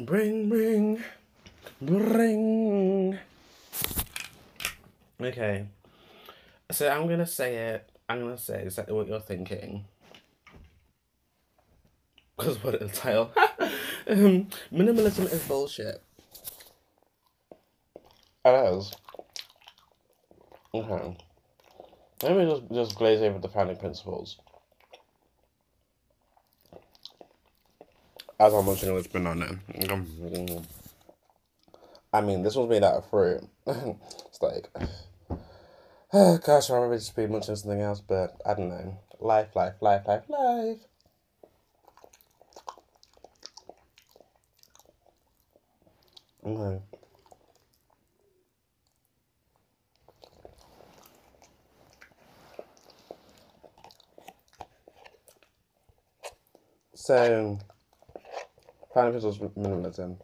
Bring, bring, bring. Okay. So I'm gonna say it. I'm gonna say exactly what you're thinking. Because what it'll title. um, minimalism is bullshit. It is. Okay. Let me just, just glaze over the founding principles. As I'm watching what's been on it. I mean, this one's made out of fruit. it's like, oh gosh, I'd rather just be munching something else, but I don't know. Life, life, life, life, life. Okay. So, Final Pistols minimalism.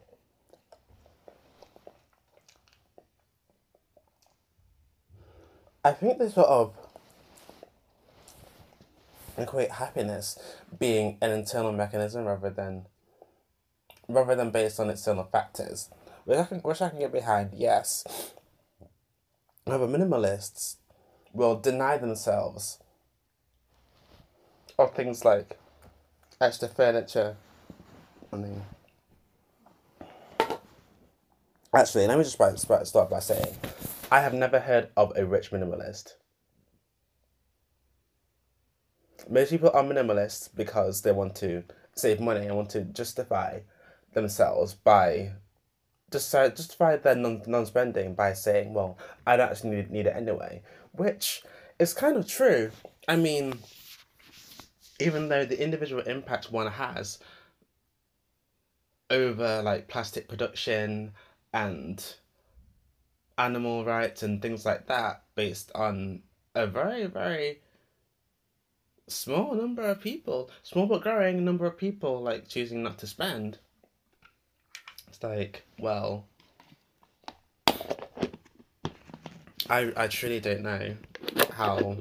I think they sort of equate happiness being an internal mechanism rather than rather than based on external factors, which I can which I can get behind. Yes, however, minimalists will deny themselves of things like extra furniture. I mean, actually, let me just start by saying, I have never heard of a rich minimalist. Most people are minimalists because they want to save money and want to justify themselves by just uh, justify their non non spending by saying, "Well, I don't actually need, need it anyway," which is kind of true. I mean, even though the individual impact one has over like plastic production and animal rights and things like that based on a very very small number of people small but growing number of people like choosing not to spend it's like well i i truly don't know how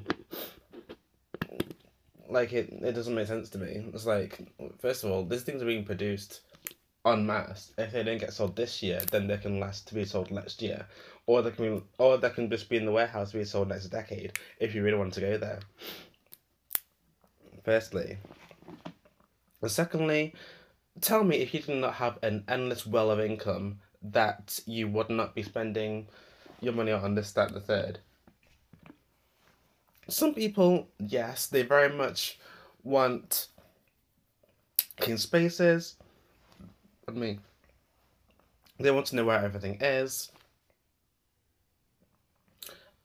like it, it doesn't make sense to me. It's like first of all, these things are being produced en masse. If they don't get sold this year, then they can last to be sold next year, or they can be, or they can just be in the warehouse to be sold next decade if you really want to go there. Firstly, and secondly, tell me if you did not have an endless well of income that you would not be spending your money on this, that, the third some people, yes, they very much want clean spaces. I mean, they want to know where everything is.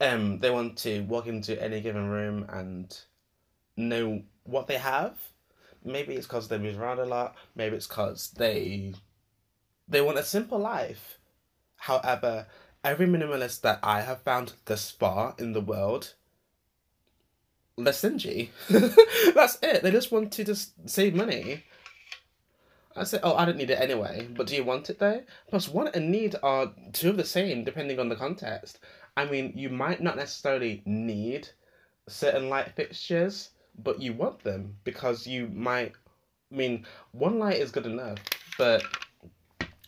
Um, they want to walk into any given room and know what they have. Maybe it's because they move around a lot. Maybe it's because they they want a simple life. However, every minimalist that I have found thus far in the world they're stingy. That's it. They just want to just save money. I say, oh, I don't need it anyway. But do you want it though? Plus, want and need are two of the same depending on the context. I mean, you might not necessarily need certain light fixtures, but you want them because you might. I mean, one light is good enough, but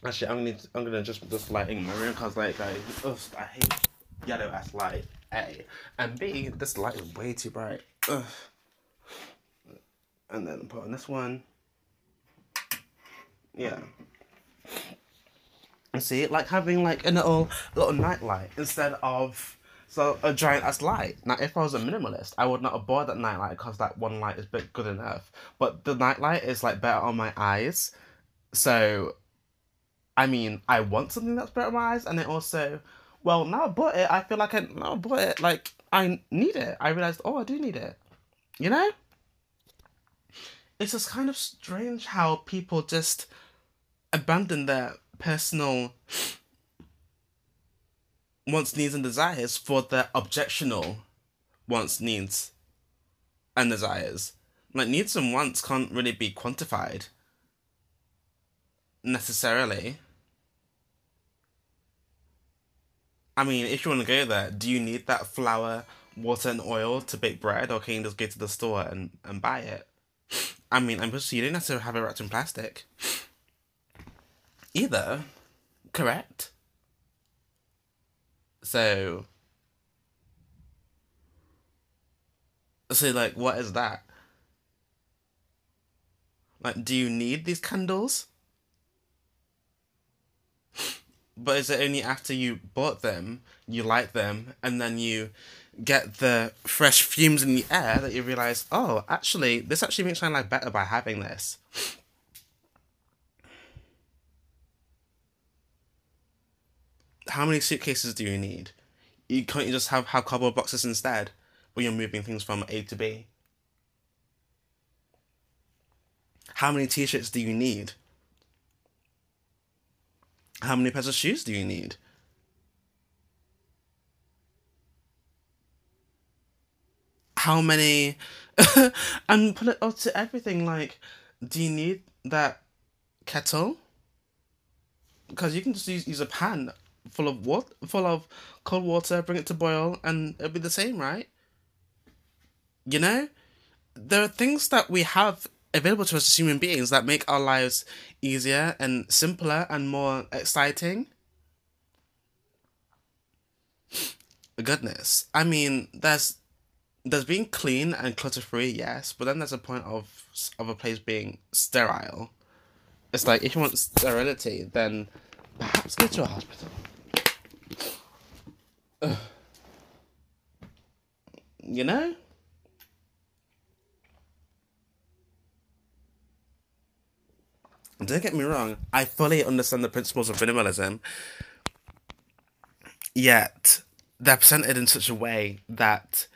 actually, I'm gonna I'm gonna just just lighting my room because like I ugh, I hate yellow ass light. A. And B, this light is way too bright. Ugh. And then put on this one. Yeah. See, like having like a little little night light instead of so a giant ass light. Now, if I was a minimalist, I would not have bought that night light because that one light is bit good enough. But the night light is like better on my eyes, so I mean, I want something that's better on my eyes, and it also well, now I bought it, I feel like I now I bought it, like I need it. I realized, oh, I do need it. You know? It's just kind of strange how people just abandon their personal wants, needs, and desires for their objectional wants, needs, and desires. Like, needs and wants can't really be quantified necessarily. I mean, if you want to go there, do you need that flour, water, and oil to bake bread, or can you just go to the store and, and buy it? I mean, I'm just you don't have to have it wrapped in plastic. Either. Correct? So. So, like, what is that? Like, do you need these candles? But is it only after you bought them, you like them, and then you get the fresh fumes in the air that you realize, oh, actually, this actually makes my life better by having this? How many suitcases do you need? You can't you just have, have cardboard boxes instead when you're moving things from A to B? How many t shirts do you need? How many pairs of shoes do you need? How many? and put it up to everything. Like, do you need that kettle? Because you can just use, use a pan full of what full of cold water, bring it to boil, and it'll be the same, right? You know, there are things that we have available to us as human beings that make our lives easier and simpler and more exciting. Goodness. I mean, there's there's being clean and clutter free, yes, but then there's a point of of a place being sterile. It's like if you want sterility, then perhaps go to a hospital. You know? Don't get me wrong, I fully understand the principles of minimalism, yet they're presented in such a way that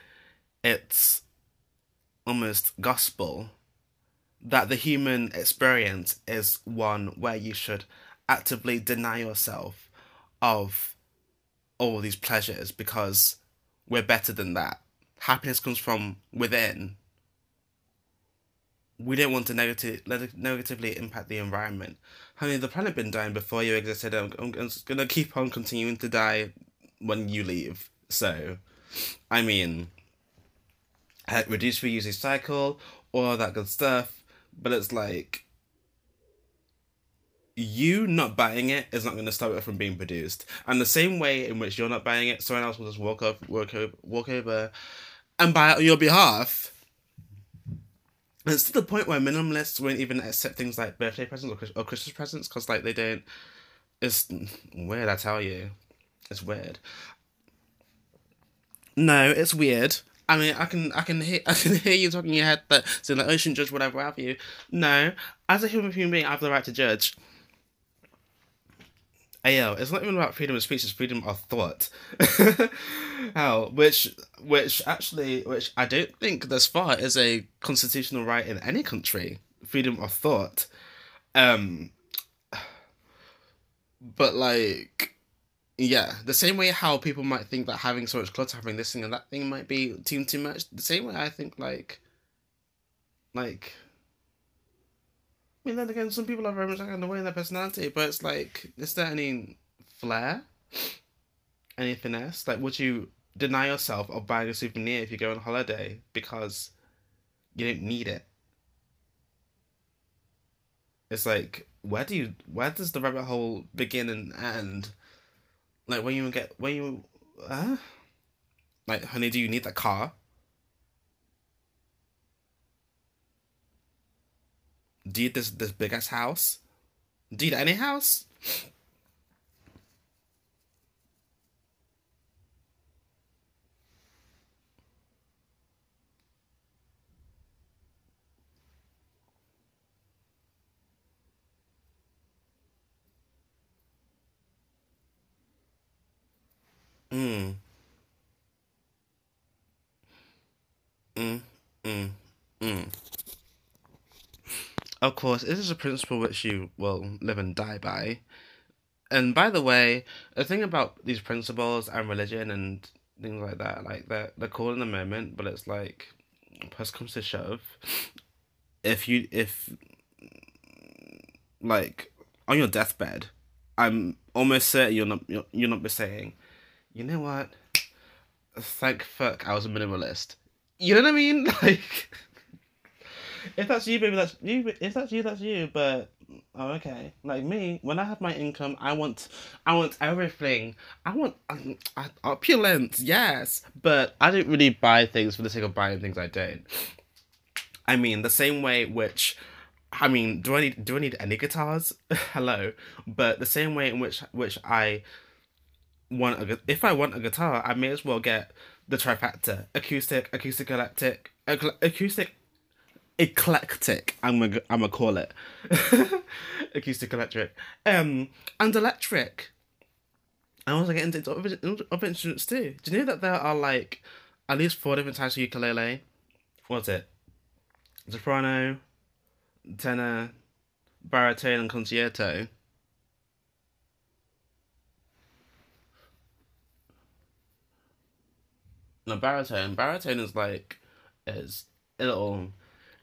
it's almost gospel that the human experience is one where you should actively deny yourself of all these pleasures because we're better than that. Happiness comes from within we didn't want to negative, negatively impact the environment. Honey, the planet been dying before you existed. I'm, I'm, I'm gonna keep on continuing to die when you leave. So, I mean, reduce, reuse, recycle, all that good stuff. But it's like, you not buying it is not going to stop it from being produced. And the same way in which you're not buying it, someone else will just walk up, walk over, walk over, and buy it on your behalf it's to the point where minimalists won't even accept things like birthday presents or, or Christmas presents because like they don't. It's weird, I tell you. It's weird. No, it's weird. I mean, I can, I can hear, I can hear you talking in your head that saying like, "Oh, shouldn't judge whatever have you." No, as a human being, I have the right to judge. Ayo, it's not even about freedom of speech; it's freedom of thought. How, which, which actually, which I don't think thus far is a constitutional right in any country. Freedom of thought, um, but like, yeah, the same way how people might think that having so much clutter, having this thing and that thing might be too too much. The same way I think like, like mean, then again, some people are very much like in the way in their personality, but it's like, is there any flair? Any finesse? Like, would you deny yourself of buying a souvenir if you go on holiday because you don't need it? It's like, where do you, where does the rabbit hole begin and end? Like, when you get, when you, uh? Like, honey, do you need that car? You this this big ass house? You any house? Mm. Mm. Mm. Of course, this is a principle which you will live and die by. And by the way, the thing about these principles and religion and things like that, like they're they're cool in the moment, but it's like push comes to shove. If you if like on your deathbed, I'm almost certain you'll not you'll, you'll not be saying, you know what? Thank fuck I was a minimalist. You know what I mean? Like if that's you, baby, that's you. If that's you, that's you. But Oh, okay. Like me, when I have my income, I want, I want everything. I want um, opulence, yes, but I don't really buy things for the sake of buying things I don't. I mean, the same way which, I mean, do I need do I need any guitars? Hello, but the same way in which which I want a if I want a guitar, I may as well get the trifecta: acoustic, acoustic electric, acoustic eclectic. I'm gonna I'm gonna call it acoustic electric. Um, and electric. I also get into other, instruments too. Do you know that there are like at least four different types of ukulele? What's it? Soprano, tenor, baritone, and concerto. No, baritone. Baritone is like is a little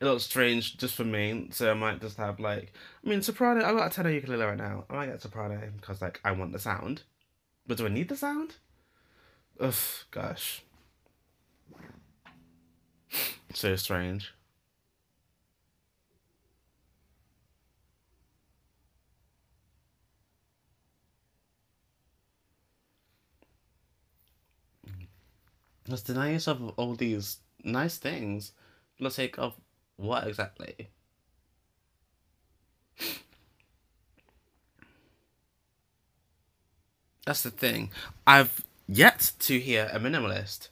a little strange just for me, so I might just have like I mean soprano. I got a tenor ukulele right now. I might get soprano because like I want the sound, but do I need the sound? Ugh, gosh, so strange. Just deny yourself of all these nice things for the sake of what exactly? That's the thing. I've yet to hear a minimalist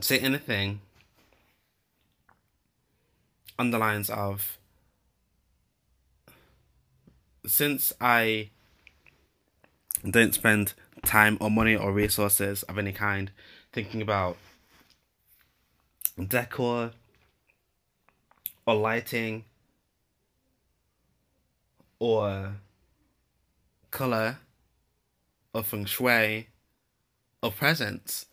say anything on the lines of since I don't spend time or money or resources of any kind thinking about decor or lighting or color or feng shui or presence,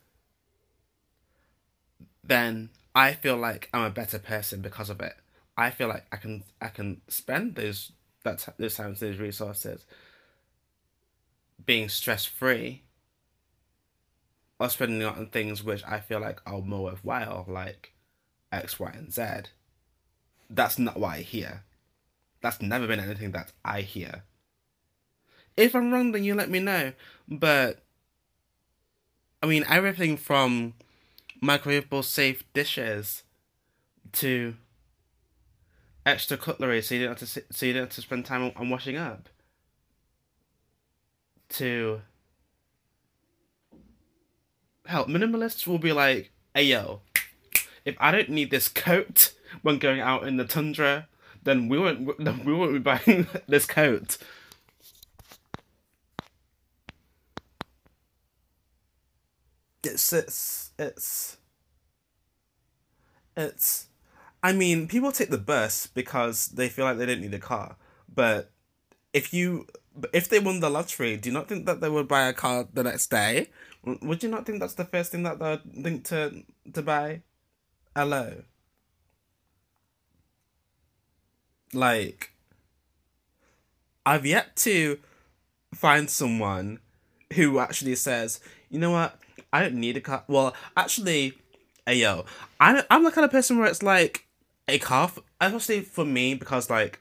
then I feel like I'm a better person because of it. I feel like I can I can spend those that those times those resources being stress free or spending on things which I feel like are more worthwhile, like X, Y, and Z. That's not what I hear. That's never been anything that I hear. If I'm wrong, then you let me know. But I mean, everything from microwavable safe dishes to extra cutlery, so you don't have to so you don't have to spend time on washing up. To hell, minimalists will be like, hey yo, if I don't need this coat when going out in the tundra, then we won't then we won't be buying this coat. It's it's it's it's I mean, people take the bus because they feel like they don't need a car. But if you if they won the lottery, do you not think that they would buy a car the next day? Would you not think that's the first thing that they'd think to to buy? Hello. Like, I've yet to find someone who actually says, you know what, I don't need a car. Well, actually, hey yo, I I'm the kind of person where it's like a car, especially for me because like,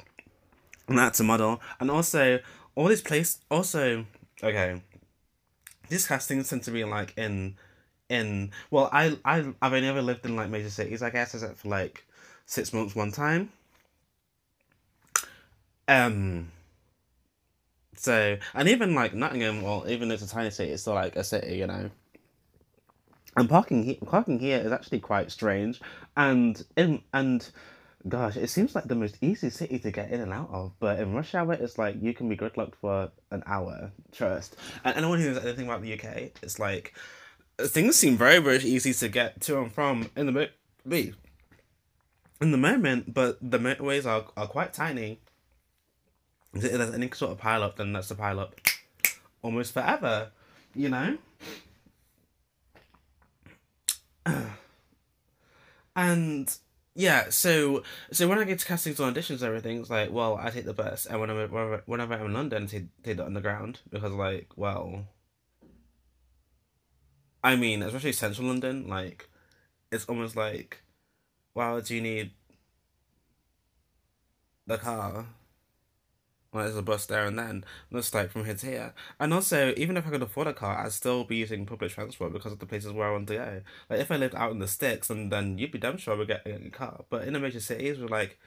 that's a model, and also all this place Also, okay, these castings tend to be like in in well I I I've only ever lived in like major cities I guess except for like six months one time. Um so and even like Nottingham, well even though it's a tiny city, it's still like a city, you know. And parking he- parking here is actually quite strange and in and gosh, it seems like the most easy city to get in and out of, but in rush hour, it's like you can be gridlocked for an hour. Trust. And anyone who knows anything about the UK, it's like things seem very very easy to get to and from in the mo- in the moment, but the motorways are are quite tiny. If there's any sort of pile up, then that's a pile up almost forever, you know. and yeah, so so when I get to castings and auditions and everything, it's like, well, I take the bus, and whenever whenever, whenever I'm in London, I take take the underground because, like, well, I mean, especially central London, like, it's almost like, wow, do you need the car. Like there's a bus there and then. Just like from here to here. And also, even if I could afford a car, I'd still be using public transport because of the places where I want to go. Like if I lived out in the sticks, and then you'd be damn sure we're getting a car. But in the major cities with like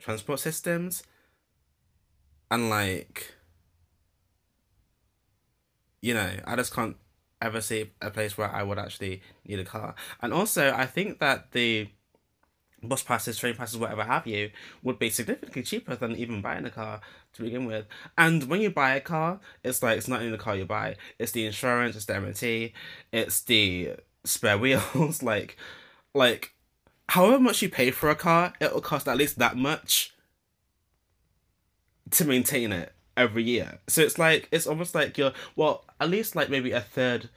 transport systems, and like, you know, I just can't ever see a place where I would actually need a car. And also, I think that the bus passes, train passes, whatever have you, would be significantly cheaper than even buying a car to begin with. And when you buy a car, it's like it's not only the car you buy, it's the insurance, it's the MOT, it's the spare wheels, like like however much you pay for a car, it'll cost at least that much to maintain it every year. So it's like it's almost like you're well, at least like maybe a third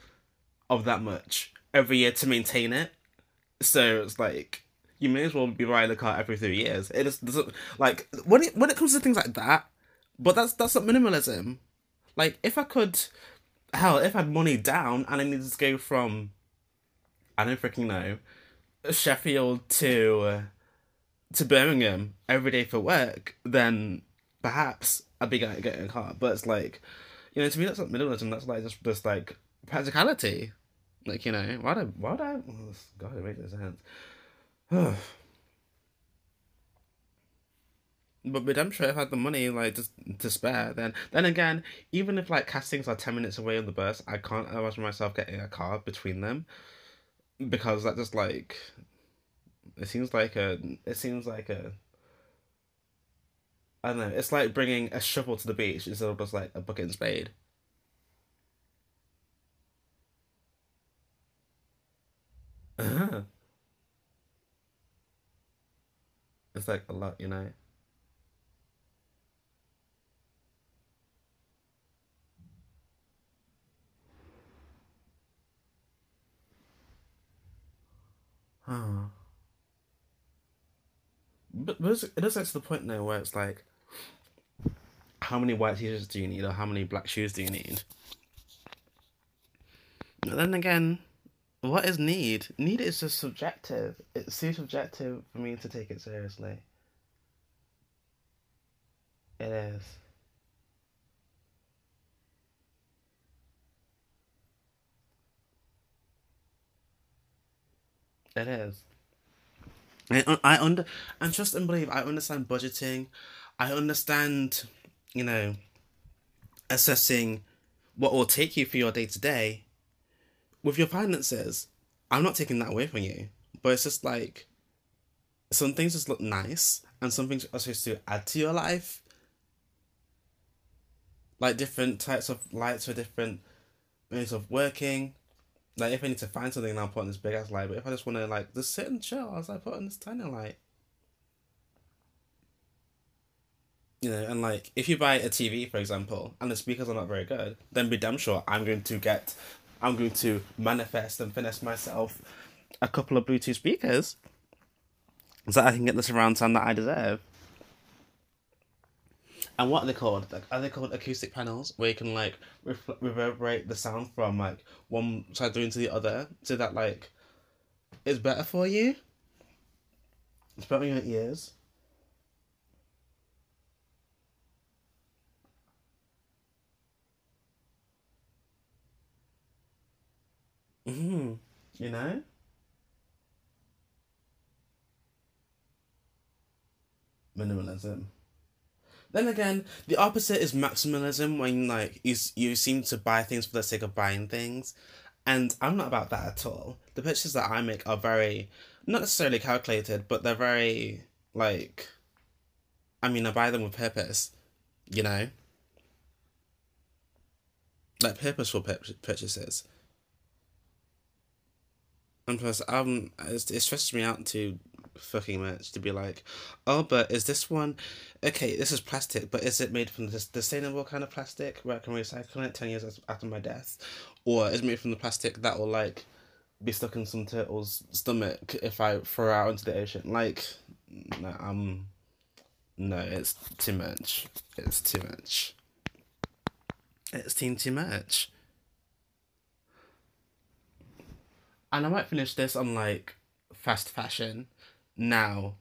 of that much every year to maintain it. So it's like you may as well be buying a car every three years. It just doesn't like when it when it comes to things like that. But that's that's not minimalism. Like if I could, hell, if I had money down and I needed to go from, I don't freaking know, Sheffield to, uh, to Birmingham every day for work, then perhaps I'd be getting, getting a car. But it's like, you know, to me that's not minimalism. That's like just just like practicality. Like you know, why do why do I? Oh, God, it makes no sense. but with I'm sure if I had the money like just to spare, then then again, even if like castings are ten minutes away on the bus, I can't imagine myself getting a car between them because that just like it seems like a it seems like a I don't know. It's like bringing a shovel to the beach instead of just like a bucket and spade. Uh-huh. It's like a lot, you know. But, it does get to the point now where it's like, how many white t-shirts do you need, or how many black shoes do you need? But then again, what is need? Need is just subjective. It's too subjective for me to take it seriously. It is. It is. I, I under and trust and believe. I understand budgeting. I understand, you know, assessing what will take you for your day to day with your finances. I'm not taking that away from you, but it's just like some things just look nice, and some things are supposed to add to your life. Like different types of lights for different ways of working like if I need to find something, I'll put on this big ass light. But if I just want to like just sit and chill, I was like put on this tiny light. You know, and like if you buy a TV, for example, and the speakers are not very good, then be damn sure I'm going to get, I'm going to manifest and finesse myself a couple of Bluetooth speakers, so I can get the surround sound that I deserve. And what are they called? Like, are they called acoustic panels where you can like reverberate the sound from like one side through into the other, so that like it's better for you. It's better on your ears. Mm-hmm. You know? Minimalism. Then again, the opposite is maximalism when like you you seem to buy things for the sake of buying things, and I'm not about that at all. The purchases that I make are very not necessarily calculated, but they're very like. I mean, I buy them with purpose, you know. Like purposeful purchases. And plus, um, it, it stresses me out to fucking much to be like, oh, but is this one, okay, this is plastic, but is it made from the sustainable kind of plastic where I can recycle it 10 years after my death? Or is it made from the plastic that will, like, be stuck in some turtle's stomach if I throw out into the ocean? Like, no, um, no, it's too much. It's too much. It's too, too much. And I might finish this on like fast fashion now,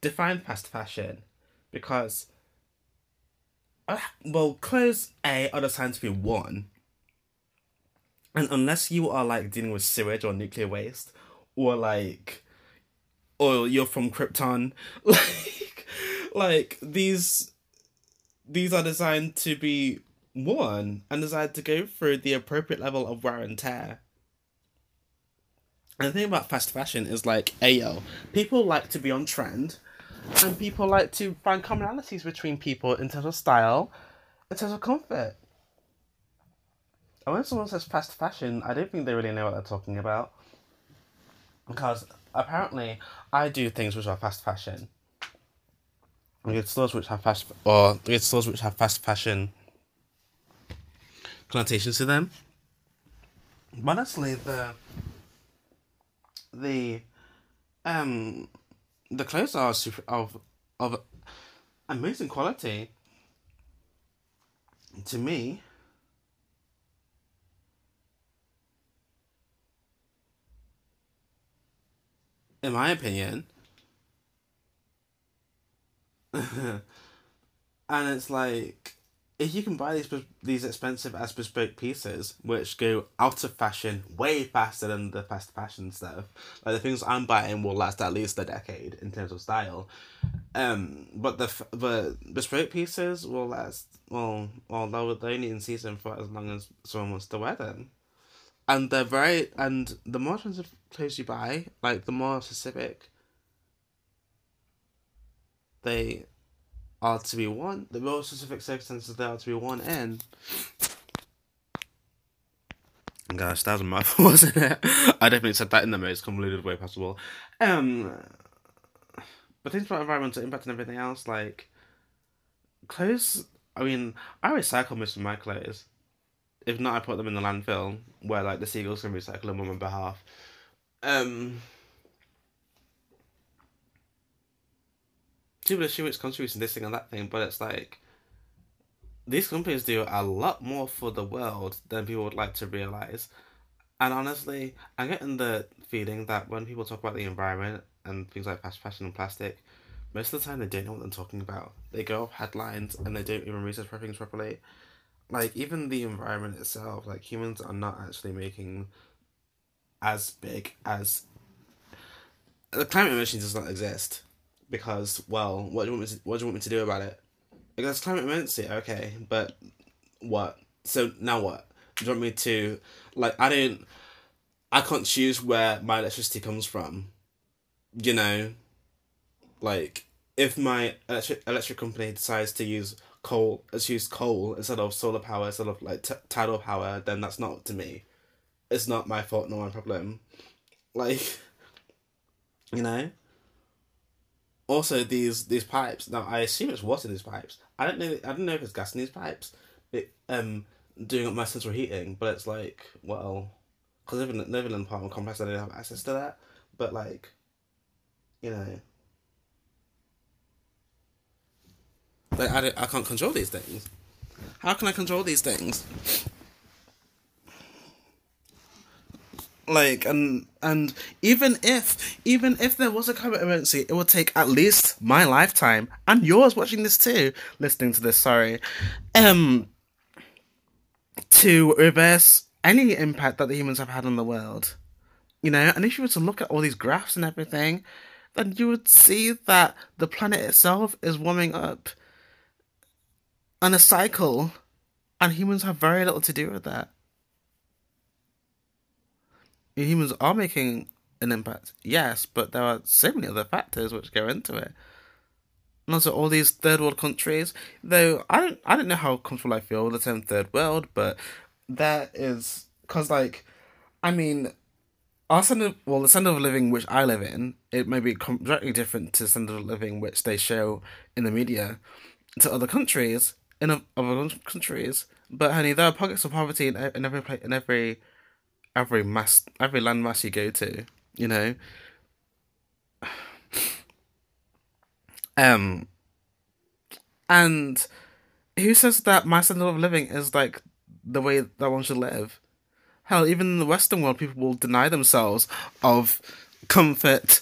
define fast fashion. because uh, well, clothes A are designed to be worn, and unless you are like dealing with sewage or nuclear waste, or like, or you're from Krypton, like, like these, these are designed to be worn and designed to go through the appropriate level of wear and tear. And the thing about fast fashion is like, ayo, people like to be on trend, and people like to find commonalities between people in terms of style, in terms of comfort. And when someone says fast fashion, I don't think they really know what they're talking about. Because apparently, I do things which are fast fashion. We get stores which have fast, or I get stores which have fast fashion connotations to them. But honestly, the the um the clothes are super, of of amazing quality. To me, in my opinion, and it's like if you can buy these these expensive as bespoke pieces, which go out of fashion way faster than the fast fashion stuff, like the things I'm buying will last at least a decade in terms of style. Um, but the the bespoke pieces will last well, well they'll only in season for as long as someone wants to wear them, and they're very and the more expensive clothes you buy, like the more specific they are to be one. the more specific circumstances they are to be one, in. Gosh, that was a mouthful, wasn't it? I definitely said that in the most convoluted way possible. Um, but things about environmental impact and everything else, like clothes. I mean, I recycle most of my clothes. If not, I put them in the landfill where like the seagulls can recycle them on my behalf. Um, people assume it's contributing this thing and that thing, but it's like these companies do a lot more for the world than people would like to realize. And honestly, I'm getting the feeling that when people talk about the environment and things like fast fashion and plastic, most of the time they don't know what they're talking about. They go off headlines and they don't even research things properly. Like even the environment itself, like humans are not actually making as big as the climate emission does not exist because well, what do you want me to, what do you want me to do about it? Because climate emergency, okay, but what? So now what? Do you want me to like? I don't. I can't choose where my electricity comes from. You know, like if my electric electric company decides to use coal, let's use coal instead of solar power, instead of like t- tidal power, then that's not to me. It's not my fault, nor my problem. Like, you know also these these pipes. Now I assume it's water in these pipes. I don't know. I don't know if it's gas in these pipes. It um doing up my central heating, but it's like well, because living living in apartment complex, I don't have access to that. But like, you know, like I I can't control these things. How can I control these things? Like and and even if even if there was a climate emergency it would take at least my lifetime and yours watching this too listening to this sorry um to reverse any impact that the humans have had on the world. You know and if you were to look at all these graphs and everything then you would see that the planet itself is warming up on a cycle and humans have very little to do with that humans are making an impact, yes, but there are so many other factors which go into it. And also all these third world countries, though I don't I don't know how comfortable I feel with the term third world, but that is because like I mean our standard well the standard of living which I live in, it may be completely different to the standard of living which they show in the media to other countries in other countries. But honey, there are pockets of poverty in, in every place in every every mass every landmass you go to, you know. Um and who says that my standard of living is like the way that one should live? Hell, even in the Western world, people will deny themselves of comfort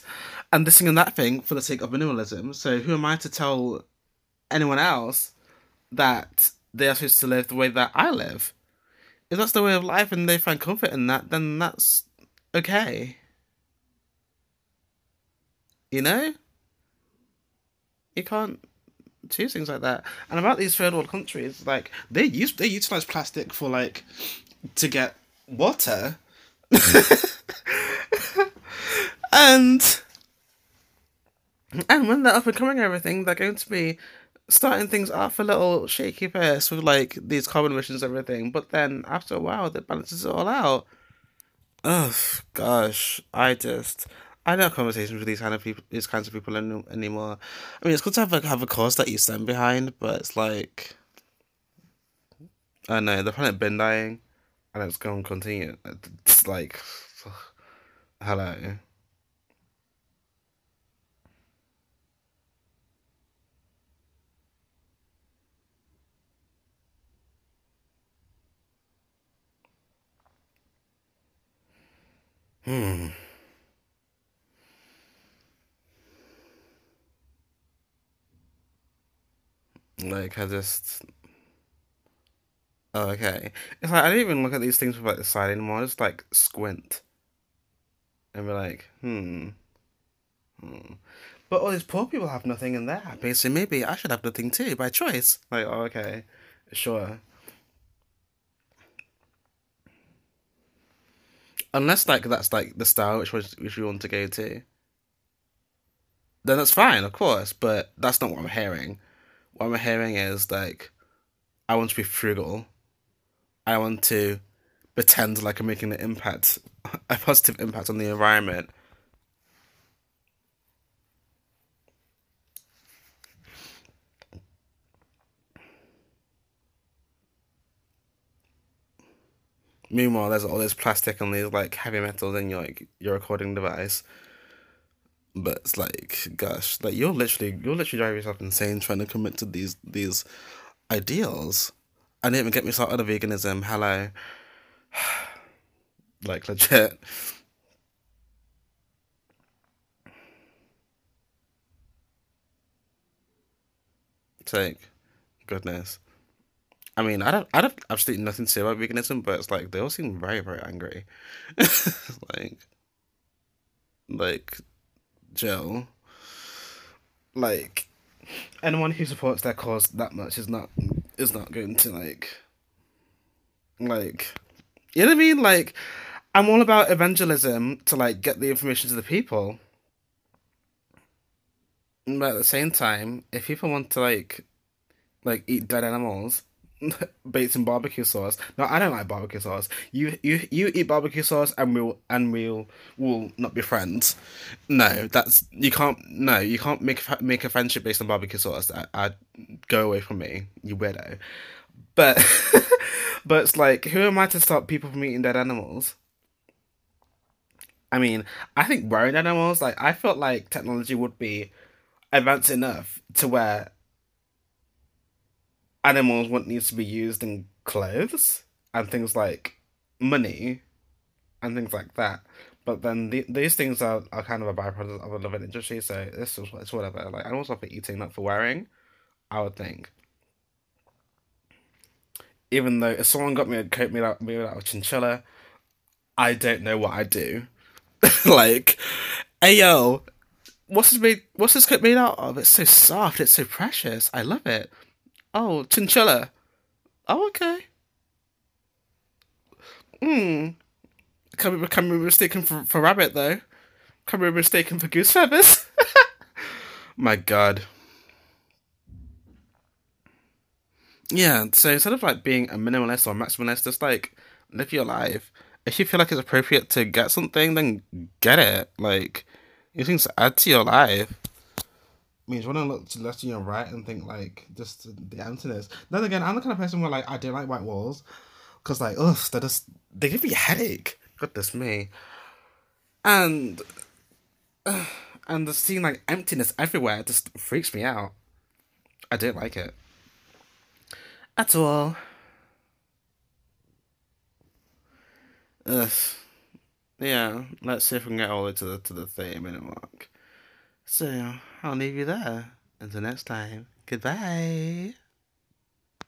and this thing and that thing for the sake of minimalism. So who am I to tell anyone else that they are supposed to live the way that I live. If that's the way of life and they find comfort in that, then that's okay. You know? You can't choose things like that. And about these third world countries, like they use they utilize plastic for like to get water. and and when they're up and coming everything, they're going to be starting things off a little shaky first with like these carbon emissions and everything, but then after a while it balances it all out. Ugh, gosh, I just I don't have conversations with these kind of people, these kinds of people any, anymore. I mean, it's good to have like have a cause that you stand behind, but it's like I know the planet been dying, and it's going to continue. It's like hello. Hmm. Like I just oh okay. It's like I don't even look at these things with like the side anymore. I just like squint and be like, hmm. hmm. But all these poor people have nothing and they're happy, so maybe I should have nothing too by choice. Like, oh, okay, sure. Unless like that's like the style which was which we want to go to, then that's fine, of course. But that's not what I'm hearing. What I'm hearing is like, I want to be frugal. I want to pretend like I'm making an impact, a positive impact on the environment. Meanwhile, there's all this plastic and these like heavy metals in your like your recording device. But it's like, gosh, like you're literally you're literally driving yourself insane trying to commit to these these ideals. I didn't even get me started on veganism. Hello, like legit. Take goodness. I mean, I don't, I don't absolutely nothing to say about veganism, but it's like they all seem very, very angry. like, like, Jill, like, anyone who supports their cause that much is not is not going to like, like, you know what I mean? Like, I'm all about evangelism to like get the information to the people. But at the same time, if people want to like, like eat dead animals baked in barbecue sauce. No, I don't like barbecue sauce. You you you eat barbecue sauce and we'll and we'll will not be friends. No, that's you can't. No, you can't make make a friendship based on barbecue sauce. I, I go away from me, you weirdo. But but it's like, who am I to stop people from eating dead animals? I mean, I think wearing animals, like I felt like technology would be advanced enough to where animals what needs to be used in clothes and things like money and things like that. But then the, these things are, are kind of a byproduct of a living industry, so this is what it's whatever. Like animals are for eating, not for wearing. I would think. Even though if someone got me a coat made out made out of chinchilla, I don't know what I do. like, hey yo, what's this made? What's this coat made out of? It's so soft. It's so precious. I love it. Oh, chinchilla. Oh, okay. Hmm. Can be, can be mistaken for, for rabbit, though. Can be mistaken for goose feathers. My god. Yeah, so instead of like being a minimalist or maximalist, just like live your life. If you feel like it's appropriate to get something, then get it. Like, you things to add to your life means when I look to left to your right and think like just the emptiness. Then again, I'm the kind of person where like I don't like white walls because like ugh, they just they give me a headache. Goodness me, and uh, and the seeing like emptiness everywhere just freaks me out. I don't like it at all. Ugh. Yeah, let's see if we can get all the way to the to the thirty minute mark. So I'll leave you there. Until next time. Goodbye.